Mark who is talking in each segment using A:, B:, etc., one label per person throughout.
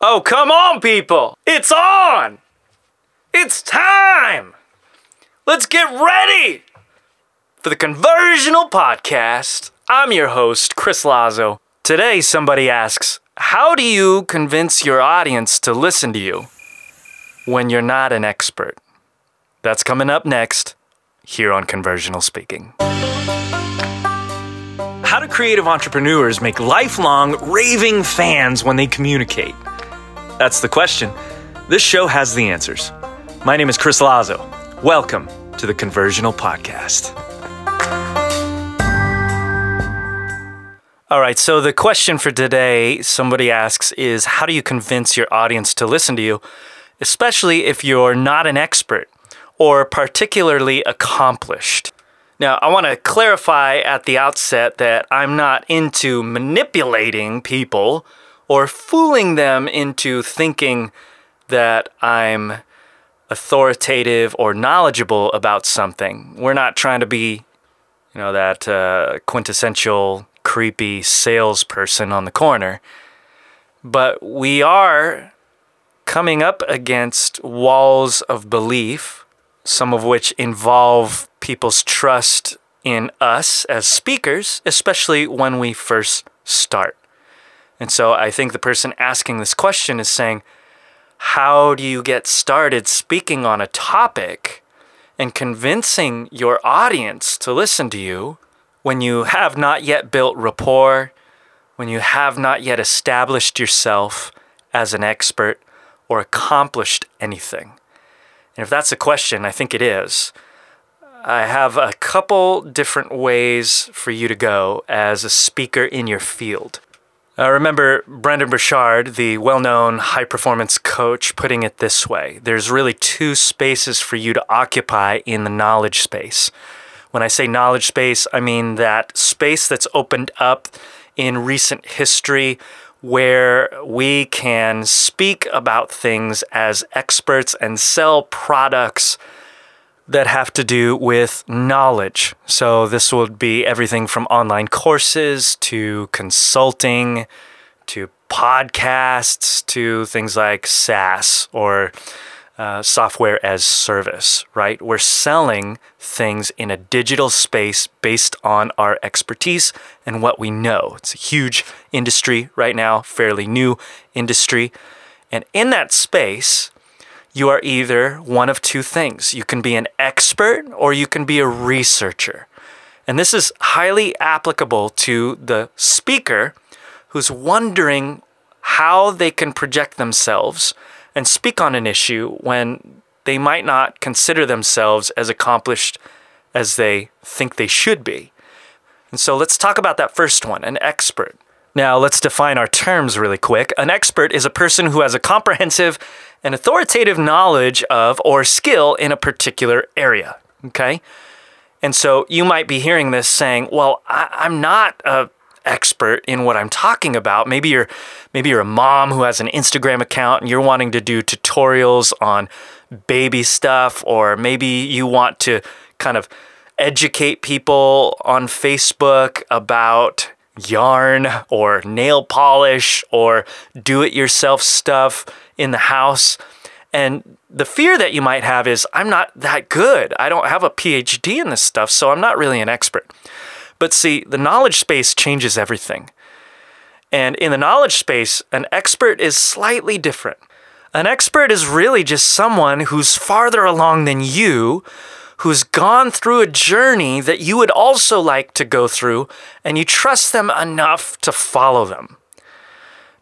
A: Oh, come on, people! It's on! It's time! Let's get ready for the Conversional Podcast. I'm your host, Chris Lazo. Today, somebody asks, How do you convince your audience to listen to you when you're not an expert? That's coming up next here on Conversional Speaking. How do creative entrepreneurs make lifelong raving fans when they communicate? That's the question. This show has the answers. My name is Chris Lazo. Welcome to the Conversional Podcast. All right, so the question for today, somebody asks, is how do you convince your audience to listen to you, especially if you're not an expert or particularly accomplished? Now, I want to clarify at the outset that I'm not into manipulating people or fooling them into thinking that I'm authoritative or knowledgeable about something. We're not trying to be, you know, that uh, quintessential creepy salesperson on the corner. But we are coming up against walls of belief, some of which involve people's trust in us as speakers, especially when we first start. And so I think the person asking this question is saying, How do you get started speaking on a topic and convincing your audience to listen to you when you have not yet built rapport, when you have not yet established yourself as an expert or accomplished anything? And if that's a question, I think it is. I have a couple different ways for you to go as a speaker in your field. Uh, remember Brendon Burchard, the well known high performance coach, putting it this way there's really two spaces for you to occupy in the knowledge space. When I say knowledge space, I mean that space that's opened up in recent history where we can speak about things as experts and sell products that have to do with knowledge. So, this would be everything from online courses to consulting to podcasts to things like SaaS or uh, software as service, right? We're selling things in a digital space based on our expertise and what we know. It's a huge industry right now, fairly new industry. And in that space, you are either one of two things. You can be an expert or you can be a researcher. And this is highly applicable to the speaker who's wondering how they can project themselves and speak on an issue when they might not consider themselves as accomplished as they think they should be. And so let's talk about that first one an expert. Now, let's define our terms really quick. An expert is a person who has a comprehensive and authoritative knowledge of or skill in a particular area. Okay? And so you might be hearing this saying, well, I, am not a expert in what I'm talking about. Maybe you're maybe you're a mom who has an Instagram account and you're wanting to do tutorials on baby stuff or maybe you want to kind of educate people on Facebook about yarn or nail polish or do it yourself stuff in the house. And the fear that you might have is I'm not that good. I don't have a PhD in this stuff, so I'm not really an expert. But see, the knowledge space changes everything. And in the knowledge space, an expert is slightly different. An expert is really just someone who's farther along than you, who's gone through a journey that you would also like to go through, and you trust them enough to follow them.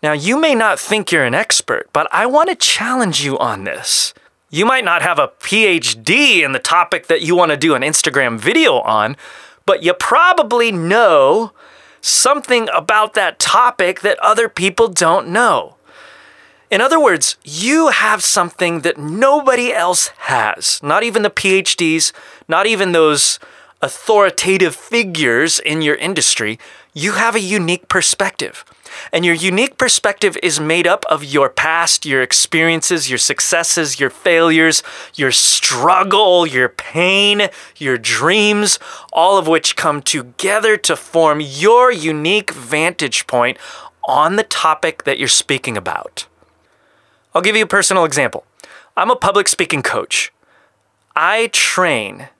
A: Now, you may not think you're an expert, but I want to challenge you on this. You might not have a PhD in the topic that you want to do an Instagram video on, but you probably know something about that topic that other people don't know. In other words, you have something that nobody else has, not even the PhDs, not even those authoritative figures in your industry. You have a unique perspective. And your unique perspective is made up of your past, your experiences, your successes, your failures, your struggle, your pain, your dreams, all of which come together to form your unique vantage point on the topic that you're speaking about. I'll give you a personal example. I'm a public speaking coach. I train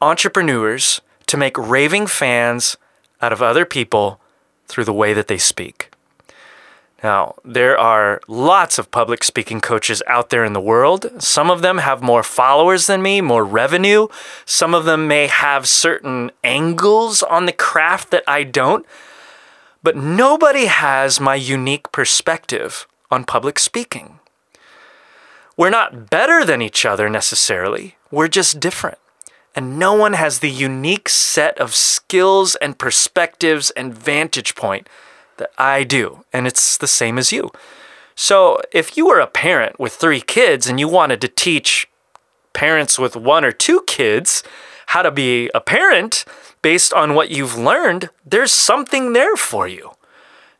A: entrepreneurs to make raving fans out of other people through the way that they speak. Now, there are lots of public speaking coaches out there in the world. Some of them have more followers than me, more revenue. Some of them may have certain angles on the craft that I don't. But nobody has my unique perspective on public speaking. We're not better than each other necessarily, we're just different. And no one has the unique set of skills and perspectives and vantage point that I do. And it's the same as you. So if you were a parent with three kids and you wanted to teach parents with one or two kids how to be a parent based on what you've learned, there's something there for you.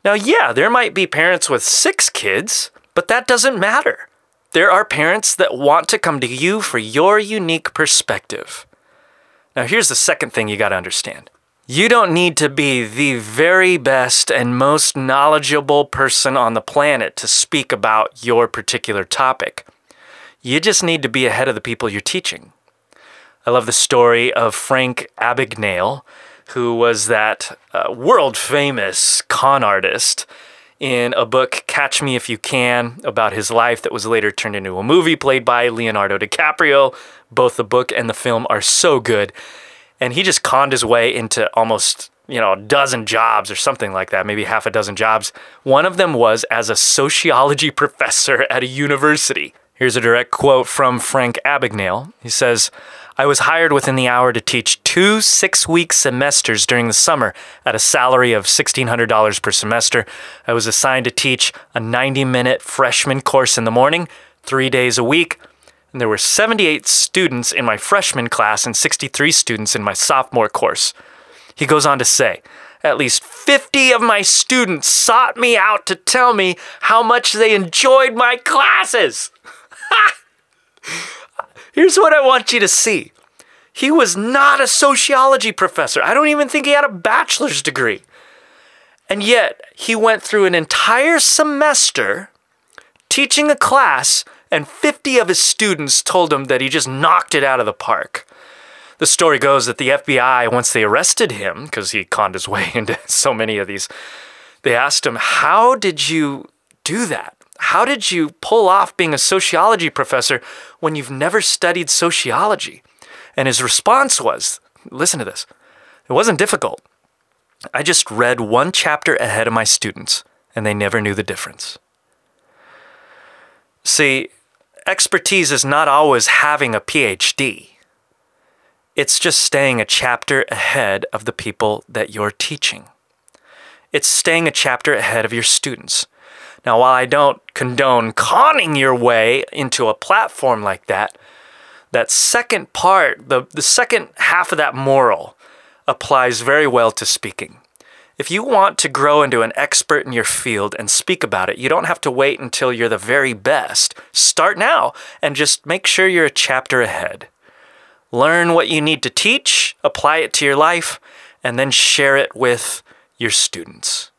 A: Now, yeah, there might be parents with six kids, but that doesn't matter. There are parents that want to come to you for your unique perspective. Now, here's the second thing you got to understand you don't need to be the very best and most knowledgeable person on the planet to speak about your particular topic. You just need to be ahead of the people you're teaching. I love the story of Frank Abagnale, who was that uh, world famous con artist in a book, Catch Me If You Can, about his life that was later turned into a movie played by Leonardo DiCaprio. Both the book and the film are so good. And he just conned his way into almost you know a dozen jobs or something like that maybe half a dozen jobs. One of them was as a sociology professor at a university here's a direct quote from frank abagnale he says i was hired within the hour to teach two six-week semesters during the summer at a salary of $1600 per semester i was assigned to teach a 90-minute freshman course in the morning three days a week and there were 78 students in my freshman class and 63 students in my sophomore course. He goes on to say, at least 50 of my students sought me out to tell me how much they enjoyed my classes. Here's what I want you to see. He was not a sociology professor. I don't even think he had a bachelor's degree. And yet, he went through an entire semester teaching a class and 50 of his students told him that he just knocked it out of the park. The story goes that the FBI, once they arrested him, because he conned his way into so many of these, they asked him, How did you do that? How did you pull off being a sociology professor when you've never studied sociology? And his response was listen to this. It wasn't difficult. I just read one chapter ahead of my students, and they never knew the difference. See, expertise is not always having a PhD. It's just staying a chapter ahead of the people that you're teaching. It's staying a chapter ahead of your students. Now, while I don't condone conning your way into a platform like that, that second part, the, the second half of that moral, applies very well to speaking. If you want to grow into an expert in your field and speak about it, you don't have to wait until you're the very best. Start now and just make sure you're a chapter ahead. Learn what you need to teach, apply it to your life, and then share it with your students.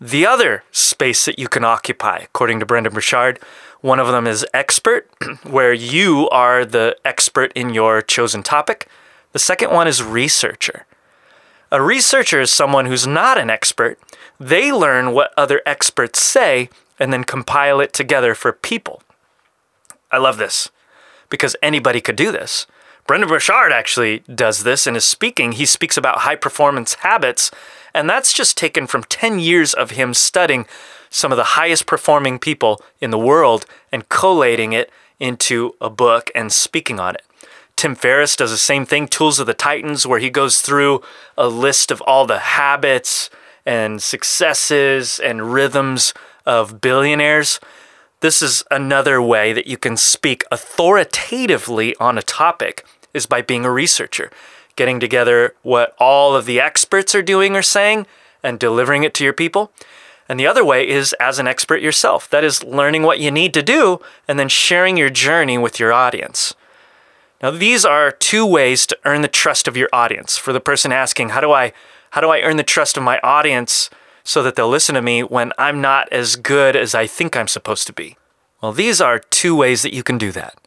A: The other space that you can occupy, according to Brendon Burchard, one of them is expert, where you are the expert in your chosen topic. The second one is researcher. A researcher is someone who's not an expert. They learn what other experts say and then compile it together for people. I love this because anybody could do this. Brendon Burchard actually does this in his speaking. He speaks about high performance habits, and that's just taken from 10 years of him studying some of the highest performing people in the world and collating it into a book and speaking on it. Tim Ferriss does the same thing, Tools of the Titans, where he goes through a list of all the habits and successes and rhythms of billionaires. This is another way that you can speak authoritatively on a topic is by being a researcher, getting together what all of the experts are doing or saying and delivering it to your people. And the other way is as an expert yourself. That is learning what you need to do and then sharing your journey with your audience. Now, these are two ways to earn the trust of your audience. For the person asking, how do I how do I earn the trust of my audience so that they'll listen to me when I'm not as good as I think I'm supposed to be? Well, these are two ways that you can do that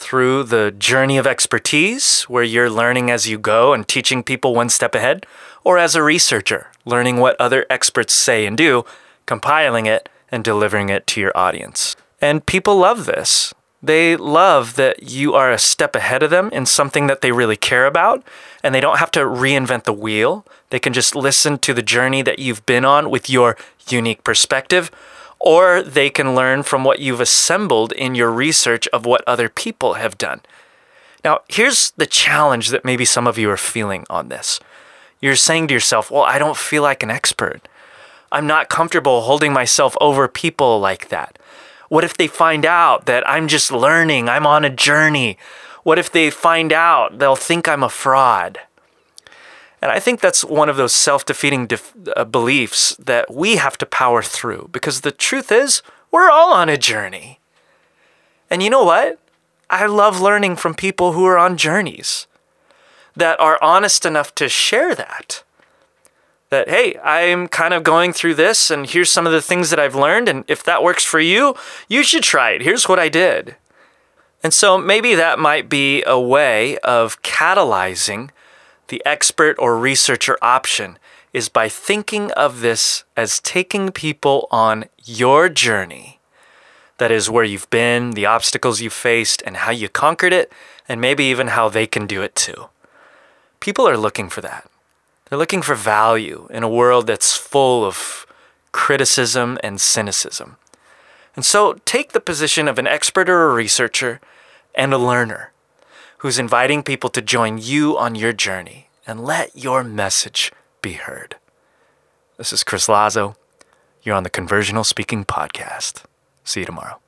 A: through the journey of expertise, where you're learning as you go and teaching people one step ahead, or as a researcher, learning what other experts say and do, compiling it, and delivering it to your audience. And people love this. They love that you are a step ahead of them in something that they really care about, and they don't have to reinvent the wheel. They can just listen to the journey that you've been on with your unique perspective or they can learn from what you've assembled in your research of what other people have done. Now, here's the challenge that maybe some of you are feeling on this. You're saying to yourself, Well, I don't feel like an expert. I'm not comfortable holding myself over people like that. What if they find out that I'm just learning, I'm on a journey? What if they find out they'll think I'm a fraud? And I think that's one of those self defeating def- uh, beliefs that we have to power through because the truth is, we're all on a journey. And you know what? I love learning from people who are on journeys that are honest enough to share that. That, hey, I'm kind of going through this, and here's some of the things that I've learned. And if that works for you, you should try it. Here's what I did. And so maybe that might be a way of catalyzing the expert or researcher option is by thinking of this as taking people on your journey. That is where you've been, the obstacles you faced, and how you conquered it, and maybe even how they can do it too. People are looking for that. They're looking for value in a world that's full of criticism and cynicism. And so take the position of an expert or a researcher and a learner who's inviting people to join you on your journey and let your message be heard. This is Chris Lazo. You're on the Conversional Speaking Podcast. See you tomorrow.